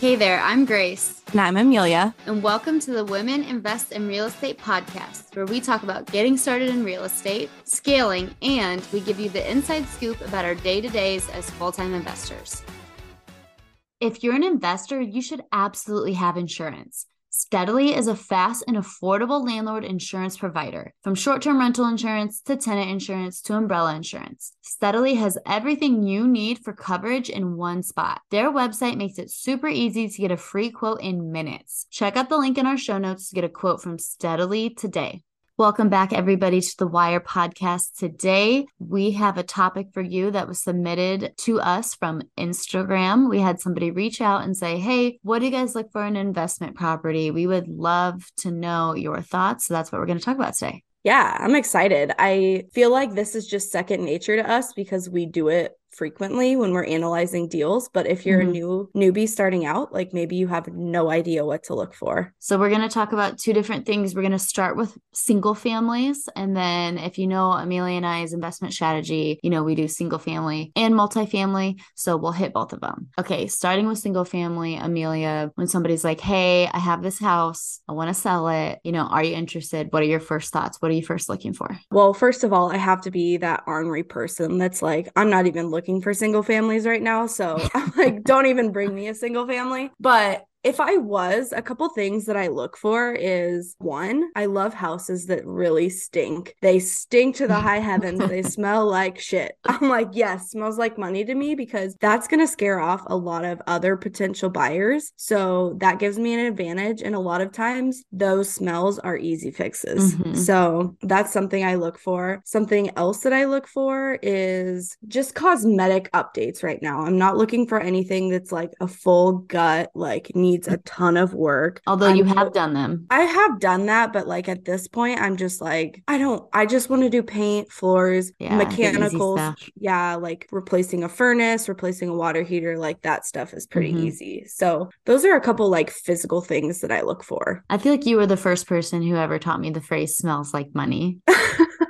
Hey there, I'm Grace. And I'm Amelia. And welcome to the Women Invest in Real Estate podcast, where we talk about getting started in real estate, scaling, and we give you the inside scoop about our day to days as full time investors. If you're an investor, you should absolutely have insurance. Steadily is a fast and affordable landlord insurance provider. From short term rental insurance to tenant insurance to umbrella insurance, Steadily has everything you need for coverage in one spot. Their website makes it super easy to get a free quote in minutes. Check out the link in our show notes to get a quote from Steadily today. Welcome back, everybody, to the WIIRE podcast. Today, we have a topic for you that was submitted to us from Instagram. We had somebody reach out and say, Hey, what do you guys look for in an investment property? We would love to know your thoughts. So that's what we're going to talk about today. Yeah, I'm excited. I feel like this is just second nature to us because we do it frequently when we're analyzing deals but if you're mm-hmm. a new newbie starting out like maybe you have no idea what to look for. So we're going to talk about two different things. We're going to start with single families and then if you know amelia and i's investment strategy you know we do single family and multifamily so we'll hit both of them. Okay starting with single family amelia when somebody's like hey i have this house i want to sell it you know are you interested? What are your first thoughts? What are you first looking for? Well first of all i have to be that ornery person that's like i'm not even looking looking for single families right now. So I'm like, don't even bring me a single family. But if I was, a couple things that I look for is one, I love houses that really stink. They stink to the high heavens. they smell like shit. I'm like, yes, smells like money to me because that's going to scare off a lot of other potential buyers. So that gives me an advantage. And a lot of times those smells are easy fixes. Mm-hmm. So that's something I look for. Something else that I look for is just cosmetic updates right now. I'm not looking for anything that's like a full gut, like, needs a ton of work. Although I'm, you have done them. I have done that, but like at this point, I'm just like, I don't, I just want to do paint, floors, yeah, mechanicals. Yeah, like replacing a furnace, replacing a water heater, like that stuff is pretty mm-hmm. easy. So those are a couple like physical things that I look for. I feel like you were the first person who ever taught me the phrase smells like money.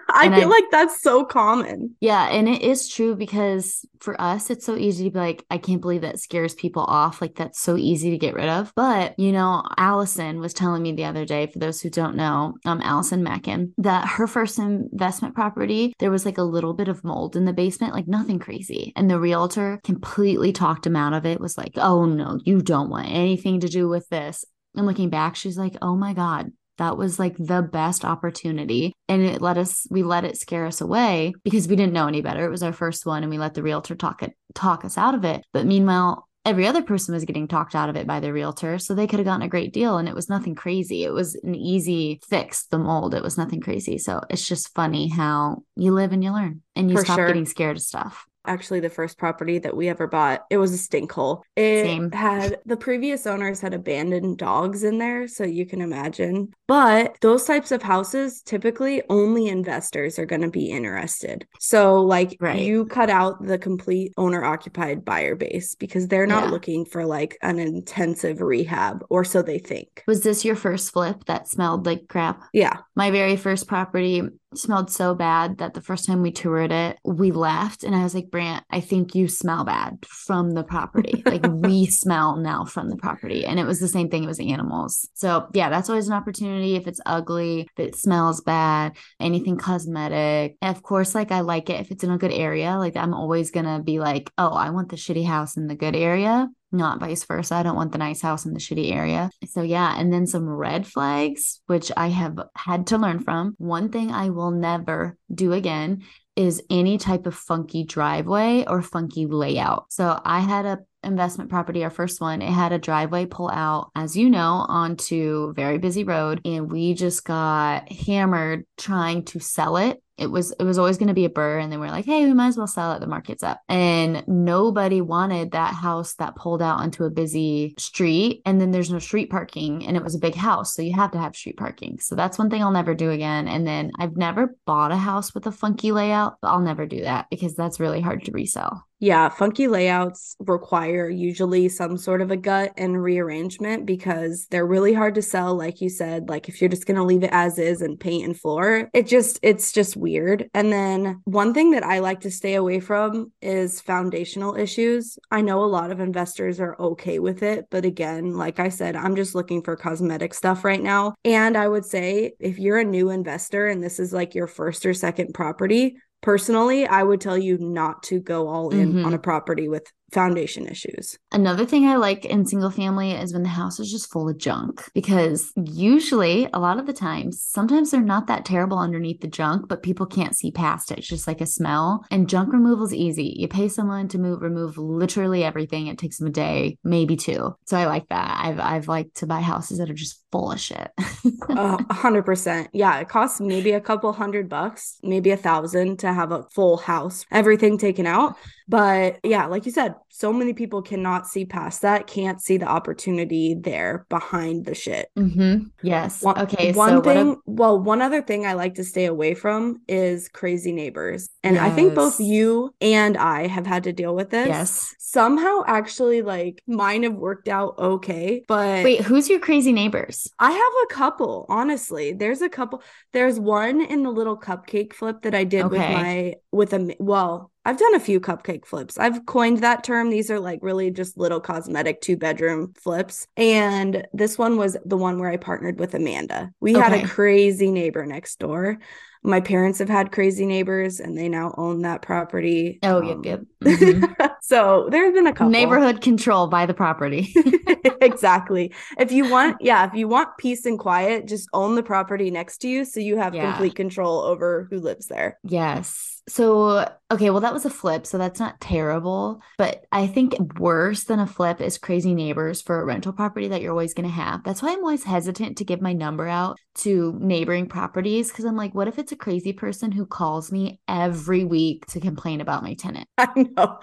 I feel I, like that's so common. Yeah, and it is true because for us, it's so easy to be like, I can't believe that scares people off. Like that's so easy to get rid of. But you know, Allison was telling me the other day, for those who don't know, um, Allison Mackin, that her first investment property, there was like a little bit of mold in the basement, like nothing crazy. And the realtor completely talked him out of it, was like, oh no, you don't want anything to do with this. And looking back, she's like, oh my God, that was like the best opportunity. And it let us we let it scare us away because we didn't know any better. It was our first one and we let the realtor talk it talk us out of it. But meanwhile every other person was getting talked out of it by the realtor so they could have gotten a great deal and it was nothing crazy. It was an easy fix the mold. It was nothing crazy. So it's just funny how you live and you learn and you For stop sure. getting scared of stuff actually the first property that we ever bought. It was a stink hole. It Same. had the previous owners had abandoned dogs in there, so you can imagine. But those types of houses, typically only investors are going to be interested. So, like, right. you cut out the complete owner occupied buyer base because they're not yeah. looking for like an intensive rehab, or so they think. Was this your first flip that smelled like crap? Yeah. My very first property, smelled so bad that the first time we toured it, we left and I was like, Brant, I think you smell bad from the property. like we smell now from the property. And it was the same thing, it was animals. So yeah, that's always an opportunity. If it's ugly, if it smells bad, anything cosmetic. And of course, like I like it if it's in a good area. Like I'm always gonna be like, oh, I want the shitty house in the good area not vice versa. I don't want the nice house in the shitty area. So, yeah. And then some red flags, which I have had to learn from. One thing I will never do again is any type of funky driveway or funky layout. So, I had a investment property, our first one, it had a driveway pull out, as you know, onto very busy road. And we just got hammered trying to sell it it was it was always going to be a BRRRR and then we're like hey we might as well sell it. The market's up. And nobody wanted that house that pulled out onto a busy street and then there's no street parking and it was a big house so you have to have street parking. So that's one thing i'll never do again. And then i've never bought a house with a funky layout but i'll never do that because that's really hard to resell Yeah, funky layouts require usually some sort of a gut and rearrangement because they're really hard to sell like you said, like if you're just going to leave it as is and paint and floor, it just it's just weird. And then one thing that I like to stay away from is foundational issues. I know a lot of investors are okay with it, but again, like I said, I'm just looking for cosmetic stuff right now. And I would say if you're a new investor and this is like your first or second property, personally, I would tell you not to go all in mm-hmm. on a property with foundation issues. Another thing I like in single family is when the house is just full of junk because usually, a lot of the times, sometimes they're not that terrible underneath the junk, but people can't see past it. It's just like a smell. And junk removal is easy. You pay someone to move remove literally everything. It takes them a day, maybe two. So I like that. I've I've liked to buy houses that are just full of shit. A hundred percent. Yeah, it costs maybe a couple hundred bucks, maybe a thousand to have a full house, everything taken out. But yeah, like you said, so many people cannot see past that, can't see the opportunity there behind the shit. Mm-hmm. Yes. One, okay. One so thing, a- well, one other thing I like to stay away from is crazy neighbors. And yes. I think both you and I have had to deal with this. Yes. Somehow, actually, like mine have worked out okay. But wait, who's your crazy neighbors? I have a couple, honestly. There's a couple. There's one in the little cupcake flip that I did okay. with my, with a, well, I've done a few cupcake flips. I've coined that term. These are like really just little cosmetic two bedroom flips. And this one was the one where I partnered with Amanda. We okay. had a crazy neighbor next door my parents have had crazy neighbors and they now own that property. Oh, um, yep, yep. Mm-hmm. so there's been a couple neighborhood control by the property. exactly. If you want, yeah, if you want peace and quiet, just own the property next to you so you have yeah. complete control over who lives there. Yes. So, okay, well, that was a flip. So that's not terrible. But I think worse than a flip is crazy neighbors for a rental property that you're always going to have. That's why I'm always hesitant to give my number out to neighboring properties because I'm like, what if it's a crazy person who calls me every week to complain about my tenant? I know.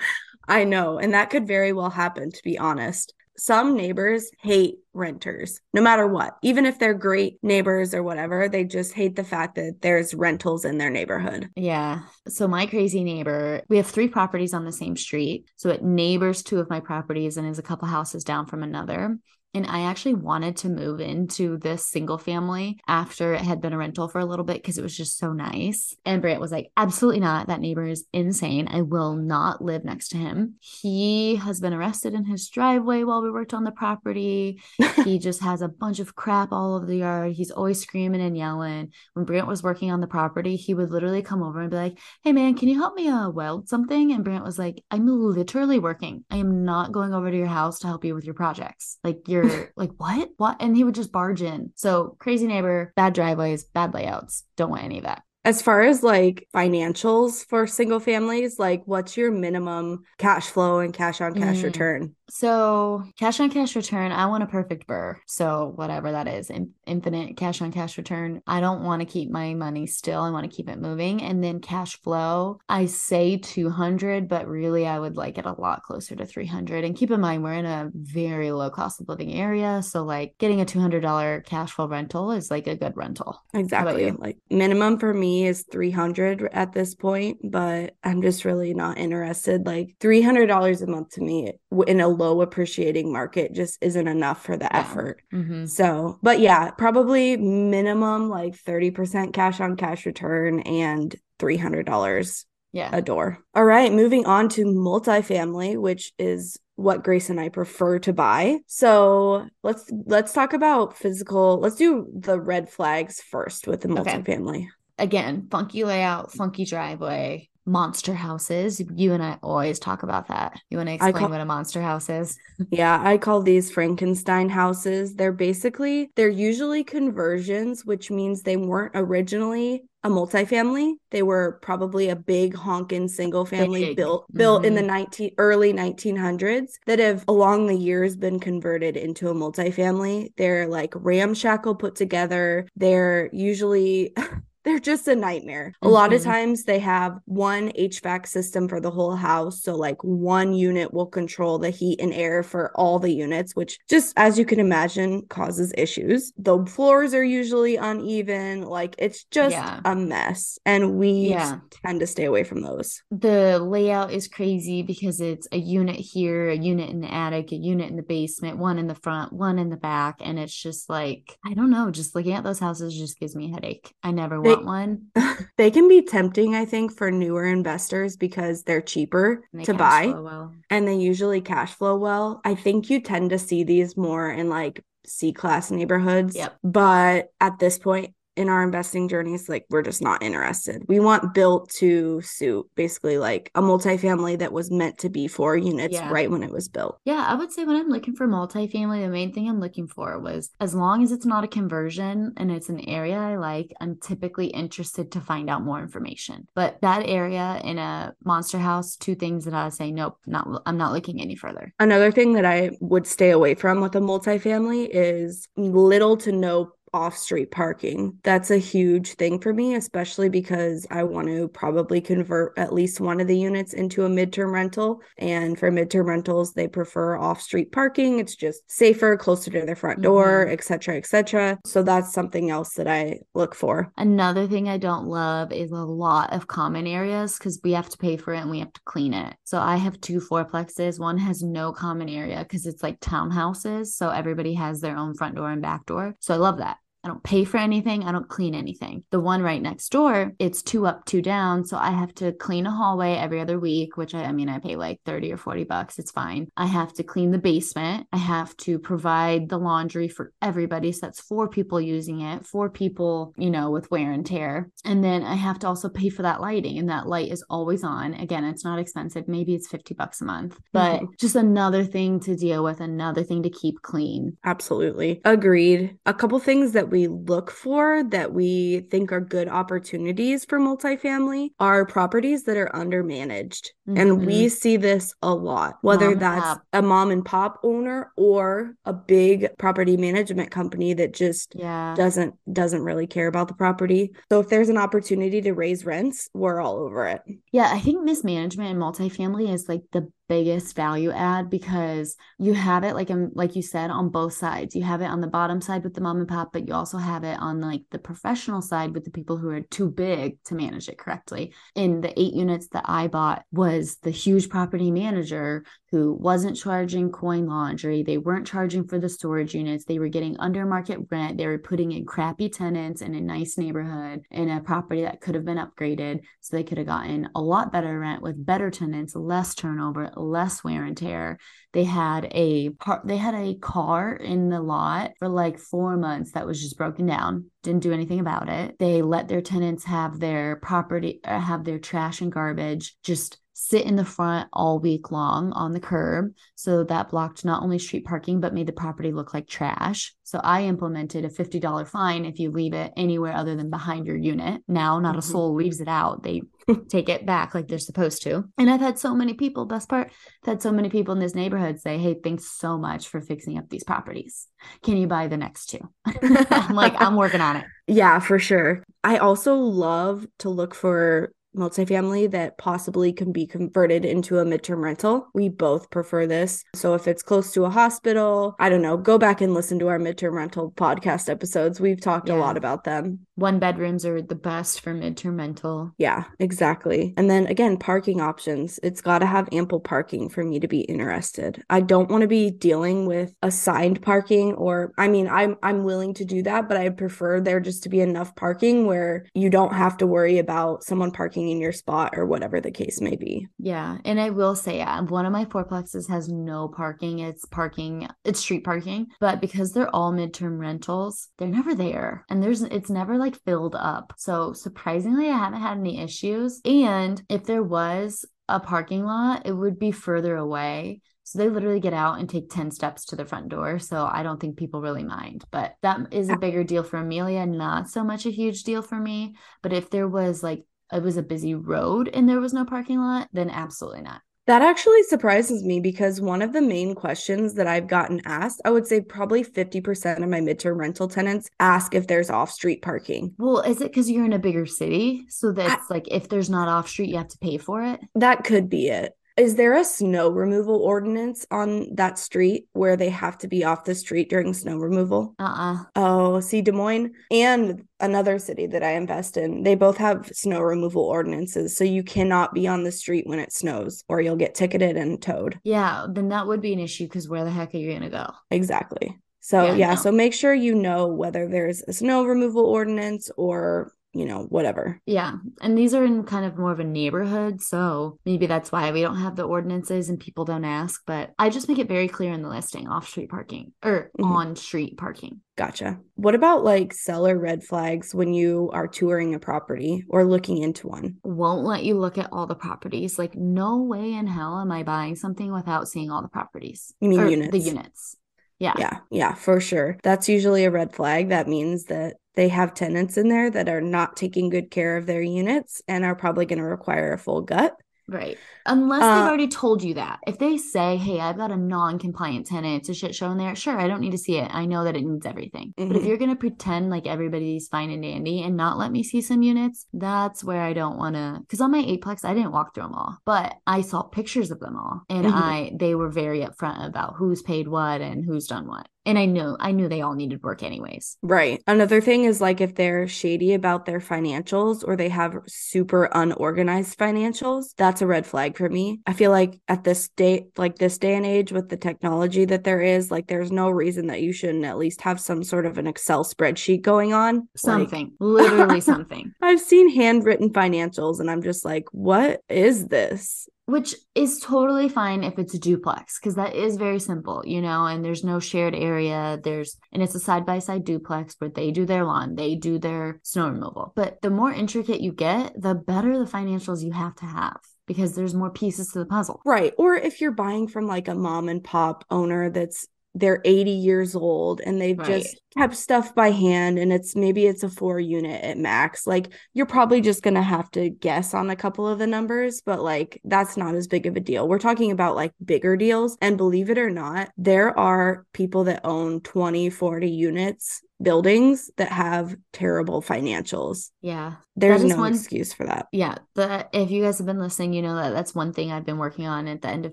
I know. And that could very well happen, to be honest some neighbors hate renters no matter what even if they're great neighbors or whatever they just hate the fact that there's rentals in their neighborhood yeah so my crazy neighbor we have three properties on the same street so it neighbors two of my properties and is a couple houses down from another and I actually wanted to move into this single family after it had been a rental for a little bit because it was just so nice. And Brant was like, absolutely not. That neighbor is insane. I will not live next to him. He has been arrested in his driveway while we worked on the property. he just has a bunch of crap all over the yard. He's always screaming and yelling. When Brant was working on the property, he would literally come over and be like, hey man, can you help me uh, weld something? And Brant was like, I'm literally working. I am not going over to your house to help you with your projects. Like you're like, what? What? And he would just barge in. So crazy neighbor, bad driveways, bad layouts. Don't want any of that. As far as like financials for single families, like what's your minimum cash flow and cash on cash mm. return? So, cash on cash return, I want a perfect BRRRR. So, whatever that is, in- infinite cash on cash return. I don't want to keep my money still. I want to keep it moving. And then cash flow, I say 200, but really I would like it a lot closer to 300. And keep in mind, we're in a very low cost of living area. So, like getting a $200 cash flow rental is like a good rental. Exactly. Like minimum for me is 300 at this point, but I'm just really not interested. Like $300 a month to me in a low appreciating market just isn't enough for the yeah. effort. Mm-hmm. So, but yeah, probably minimum like 30% cash on cash return and $300 yeah. a door. All right, moving on to multifamily, which is what Grace and I prefer to buy. So let's let's talk about physical. Let's do the red flags first with the multifamily. Okay. Again, funky layout, funky driveway, monster houses. You and I always talk about that. You want to explain call, what a monster house is? yeah, I call these Frankenstein houses. They're basically they're usually conversions, which means they weren't originally a multifamily. They were probably a big honkin' single family big. built built mm-hmm. in the 19 early 1900s that have along the years been converted into a multifamily. They're like ramshackle put together. They're usually they're just a nightmare. A lot of Mhm. times they have one HVAC system for the whole house. So, like, one unit will control the heat and air for all the units, which just as you can imagine causes issues. The floors are usually uneven. Like, it's just Yeah. a mess. And we Yeah. tend to stay away from those. the layout is crazy because it's a unit here, a unit in the attic, a unit in the basement, one in the front, one in the back. And it's just like, I don't know, just looking at those houses just gives me a headache. I never They- want one. they can be tempting, I think, for newer investors because they're cheaper they to buy. well. and they usually cash flow well. I think you tend to see these more in like C class neighborhoods. Yep. But at this point in our investing journeys, like we're just not interested. We want built to suit basically like a multifamily that was meant to be four units Yeah. right when it was built. Yeah, I would say when I'm looking for multifamily, the main thing I'm looking for was as long as it's not a conversion and it's an area I like, I'm typically interested to find out more information. But that area in a monster house, two things that I say, nope, not I'm not looking any further. Another thing that I would stay away from with a multifamily is little to no off street parking. That's a huge thing for me, especially because I want to probably convert at least one of the units into a midterm rental. And for midterm rentals, they prefer off street parking. It's just safer, closer to their front door, Mhm. et cetera, et cetera. So that's something else that I look for. Another thing I don't love is a lot of common areas because we have to pay for it and we have to clean it. So I have two fourplexes. One has no common area because it's like townhouses. So everybody has their own front door and back door. So I love that. I don't pay for anything. I don't clean anything. The one right next door, it's two up, two down. So I have to clean a hallway every other week, which I, I mean, I pay like 30 or 40 bucks. It's fine. I have to clean the basement. I have to provide the laundry for everybody. So that's four people using it, four people, you know, with wear and tear. And then I have to also pay for that lighting. And that light is always on. Again, it's not expensive. Maybe it's 50 bucks a month, but Mhm. just another thing to deal with, another thing to keep clean. Absolutely. Agreed. A couple things that we look for that we think are good opportunities for multifamily are properties that are undermanaged. And we see this a lot, whether Mom that's pop. a mom and pop owner or a big property management company that just Yeah. doesn't doesn't really care about the property. So if there's an opportunity to raise rents, we're all over it. Yeah, I think mismanagement in multifamily is like the biggest value add because you have it like um like you said on both sides. You have it on the bottom side with the mom and pop, but you also have it on like the professional side with the people who are too big to manage it correctly. In the eight units that I bought was the huge property manager who wasn't charging coin laundry. They weren't charging for the storage units. They were getting under market rent. They were putting in crappy tenants in a nice neighborhood in a property that could have been upgraded. So they could have gotten a lot better rent with better tenants, less turnover, less wear and tear. They had a par- they had a car in the lot for like four months that was just broken down. Didn't do anything about it. They let their tenants have their property, uh, have their trash and garbage just sit in the front all week long on the curb. So that blocked not only street parking, but made the property look like trash. So I implemented a $50 fine if you leave it anywhere other than behind your unit. Now, not a Mhm. soul leaves it out. They take it back like they're supposed to. And I've had so many people, best part, I've had so many people in this neighborhood say, Hey, thanks so much for fixing up these properties. Can you buy the next two? I'm like, I'm working on it. Yeah, for sure. I also love to look for multifamily that possibly can be converted into a midterm rental. We both prefer this. So if it's close to a hospital, I don't know, go back and listen to our midterm rental podcast episodes. We've talked a lot about them. One bedrooms are the best for midterm rental. Yeah, exactly. And then again, parking options. It's got to have ample parking for me to be interested. I don't want to be dealing with assigned parking or I mean, I'm I'm willing to do that, but I prefer there just to be enough parking where you don't have to worry about someone parking in your spot or whatever the case may be. Yeah, and I will say, yeah, one of my fourplexes has no parking. It's parking, it's street parking, but because they're all midterm rentals, they're never there, and there's it's never like filled up. So surprisingly, I haven't had any issues. And if there was a parking lot, it would be further away. So they literally get out and take 10 steps to the front door. So I don't think people really mind. But that is a ah. bigger deal for Amelia, not so much a huge deal for me. But if there was like it was a busy road and there was no parking lot, then absolutely not. That actually surprises me because one of the main questions that I've gotten asked, I would say probably 50% of my midterm rental tenants ask if there's off street parking. Well, is it because you're in a bigger city? So that's like if there's not off street, you have to pay for it? That could be it. Is there a snow removal ordinance on that street where they have to be off the street during snow removal? Uh uh Oh, see, Des Moines and another city that I invest in, they both have snow removal ordinances. So you cannot be on the street when it snows or you'll get ticketed and towed. Yeah, then that would be an issue because where the heck are you going to go? Exactly. So, Yeah, yeah, no. so make sure you know whether there's a snow removal ordinance or, you know, whatever. Yeah. And these are in kind of more of a neighborhood. So maybe that's why we don't have the ordinances and people don't ask. But I just make it very clear in the listing off street parking or Mhm. on street parking. Gotcha. What about like seller red flags when you are touring a property or looking into one? Won't let you look at all the properties. Like, no way in hell am I buying something without seeing all the properties. You mean Or The units? Yeah. Yeah, yeah, for sure. That's usually a red flag. That means that they have tenants in there that are not taking good care of their units and are probably going to require a full gut. Right. Unless Uh, they've already told you that. If they say, hey, I've got a non compliant tenant, it's a shit show in there, sure, I don't need to see it. I know that it needs everything. But if Mhm. you're going to pretend like everybody's fine and dandy and not let me see some units, that's where I don't want to. Because on my eightplex, I didn't walk through them all, but I saw pictures of them all. And Mhm. I, they were very upfront about who's paid what and who's done what. And I knew, I knew they all needed work anyways. Right. Another thing is like if they're shady about their financials or they have super unorganized financials, that's a red flag for me. I feel like at this day, like this day and age with the technology that there is, like there's no reason that you shouldn't at least have some sort of an Excel spreadsheet going on. Like, Something, literally something. I've seen handwritten financials and I'm just like, what is this? Which is totally fine if it's a duplex because that is very simple you know and there's no shared area there's and it's a side by side duplex where they do their lawn they do their snow removal but the more intricate you get the better the financials you have to have because there's more pieces to the puzzle Right. Or if you're buying from like a mom and pop owner that's they're 80 years old and they've Right. just kept stuff by hand and it's maybe it's a four unit at max. Like you're probably just going to have to guess on a couple of the numbers, but like that's not as big of a deal. We're talking about like bigger deals. And believe it or not, there are people that own 20, 40 units buildings that have terrible financials. yeah There's no one- excuse for that. yeah the if you guys have been listening you know that that's one thing i've been working on at the end of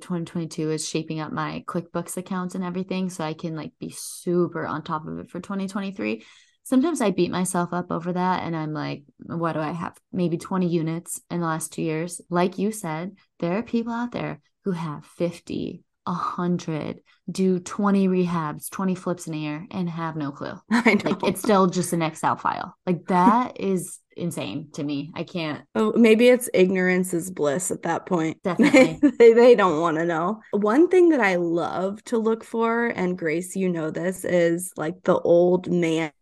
2022 is shaping up my quickbooks accounts and everything so i can like be super on top of it for 2023 sometimes i beat myself up over that and i'm like what do i have maybe 20 units in the last two years like you said there are people out there who have 50 100 do 20 rehabs 20 flips in a year and have no clue I know. like it's still just an excel file like that is insane to me i can't Oh, maybe it's ignorance is bliss at that point. Definitely. they, they don't want to know. One thing that I love to look for, and Grace, you know this, is like the old man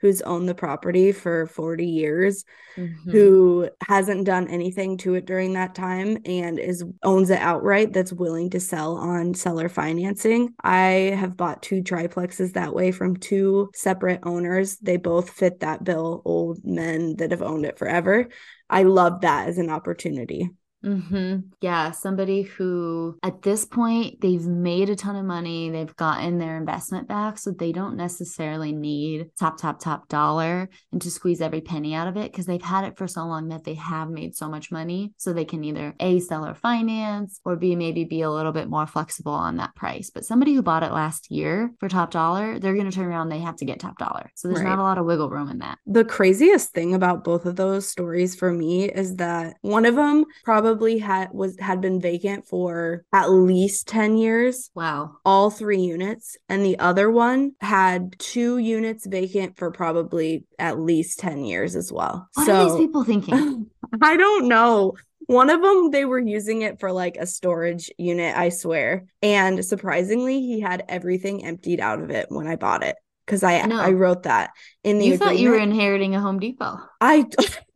who's owned the property for 40 years, Mhm. who hasn't done anything to it during that time and is owns it outright that's willing to sell on seller financing. I have bought two triplexes that way from two separate owners. They both fit that bill, old men that have owned it forever. I love that as an opportunity. Mm-hmm. Yeah, somebody who at this point they've made a ton of money, they've gotten their investment back, so they don't necessarily need top, top, top dollar and to squeeze every penny out of it because they've had it for so long that they have made so much money. So they can either A sell or finance or B maybe be a little bit more flexible on that price. But somebody who bought it last year for top dollar, they're gonna turn around, they have to get top dollar. So there's Right. not a lot of wiggle room in that. The craziest thing about both of those stories for me is that one of them probably had was had been vacant for at least 10 years. Wow. all three units, and the other one had two units vacant for probably at least 10 years as well. What so are these people thinking? I don't know. One of them, they were using it for like a storage unit, I swear. And surprisingly, he had everything emptied out of it when I bought it. Because I, I. I wrote that in the You thought you were inheriting a Home Depot. I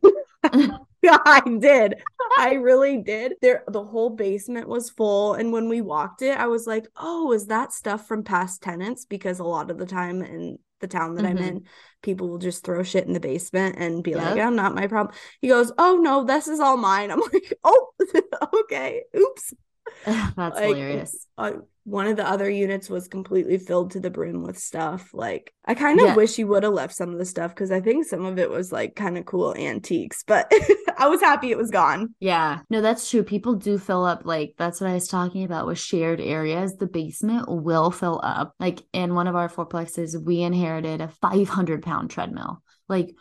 I did. I really did. There the whole basement was full and when we walked it, I was like, "Oh, is that stuff from past tenants?" because a lot of the time in the town that I'm Mhm. in, people will just throw shit in the basement and be like, Yep. "Oh, not my problem." He goes, "Oh, no, this is all mine." I'm like, "Oh, okay. Oops." That's Like, hilarious. uh, one of the other units was completely filled to the brim with stuff. Like, I kind of Yeah. wish you would have left some of the stuff because I think some of it was like kind of cool antiques, but I was happy it was gone. Yeah, no, that's true. People do fill up, like, that's what I was talking about with shared areas. The basement will fill up. Like, in one of our fourplexes, we inherited a 500 pound treadmill. Like,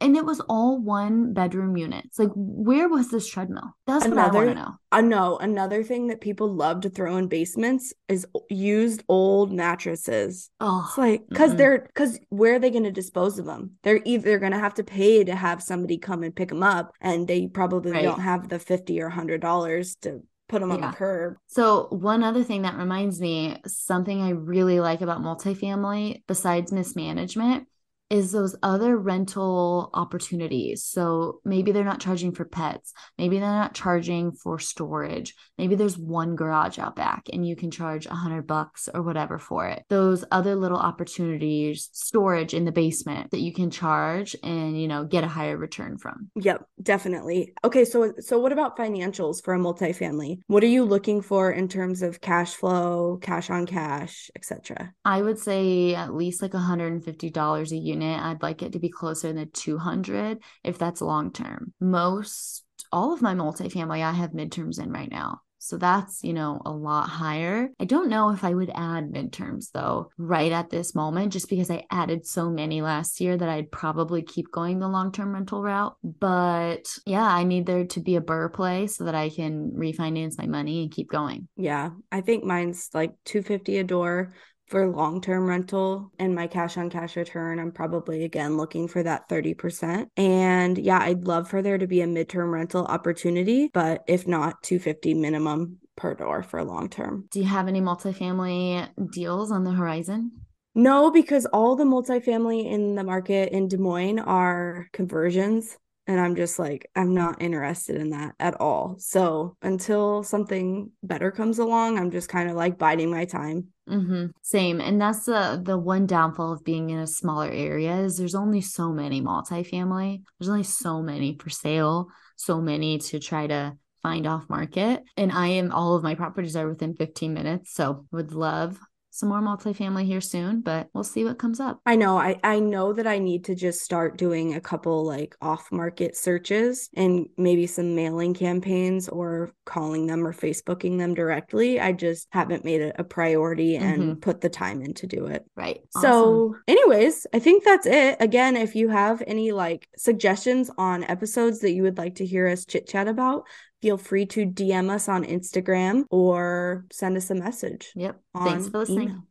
and it was all one bedroom units. Like, where was this treadmill? That's what I want to Another- know. I know another thing that people love to throw in basements is used old mattresses. Oh, It's like because Mm-mm. they're because where are they going to dispose of them? They're either going to have to pay to have somebody come and pick them up, and they probably Right. don't have the fifty or hundred dollars to put them on Yeah. the curb. So, one other thing that reminds me, something I really like about multifamily, besides mismanagement, is those other rental opportunities. So, maybe they're not charging for pets, maybe they're not charging for storage, maybe there's one garage out back and you can charge a hundred bucks or whatever for it. Those other little opportunities, storage in the basement that you can charge and, you know, get a higher return from. Yep, definitely. Okay, so so what about financials for a multifamily? What are you looking for in terms of cash flow, cash on cash, etc.? I would say at least like $150 a unit. I'd like it to be closer to 200 if that's long term. Most all of my multifamily I have midterms in right now. So that's, you know, a lot higher. I don't know if I would add midterms though right at this moment just because I added so many last year that I'd probably keep going the long-term rental route. But yeah, I need there to be a BRRRR play so that I can refinance my money and keep going. Yeah, I think mine's like 250 a door for long-term rental and my cash on cash return. I'm probably again looking for that 30%. And yeah, I'd love for there to be a midterm rental opportunity, but if not, 250 minimum per door for long term. Do you have any multifamily deals on the horizon? No, because all the multifamily in the market in Des Moines are conversions. And I'm just like, I'm not interested in that at all. So until something better comes along, I'm just kind of like biding my time. Mm-hmm. Same. And that's the the one downfall of being in a smaller area is there's only so many multifamily. There's only so many for sale, so many to try to find off market. And I am all of my properties are within 15 minutes. So would love some more multifamily here soon, but we'll see what comes up. I know. I I know that I need to just start doing a couple like off-market searches and maybe some mailing campaigns or calling them or Facebooking them directly. I just haven't made it a priority mm-hmm. and put the time in to do it. Right. So, anyways, I think that's it. Again, if you have any like suggestions on episodes that you would like to hear us chit chat about, feel free to DM us on Instagram or send us a message. Yep. Thanks for listening. email.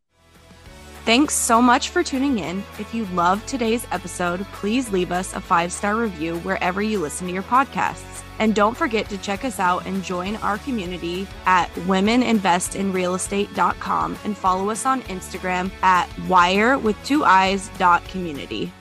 Thanks so much for tuning in. If you loved today's episode, please leave us a five star review wherever you listen to your podcasts. And don't forget to check us out and join our community at womeninvestinrealestate.com and follow us on Instagram at wire with two eyes dot community.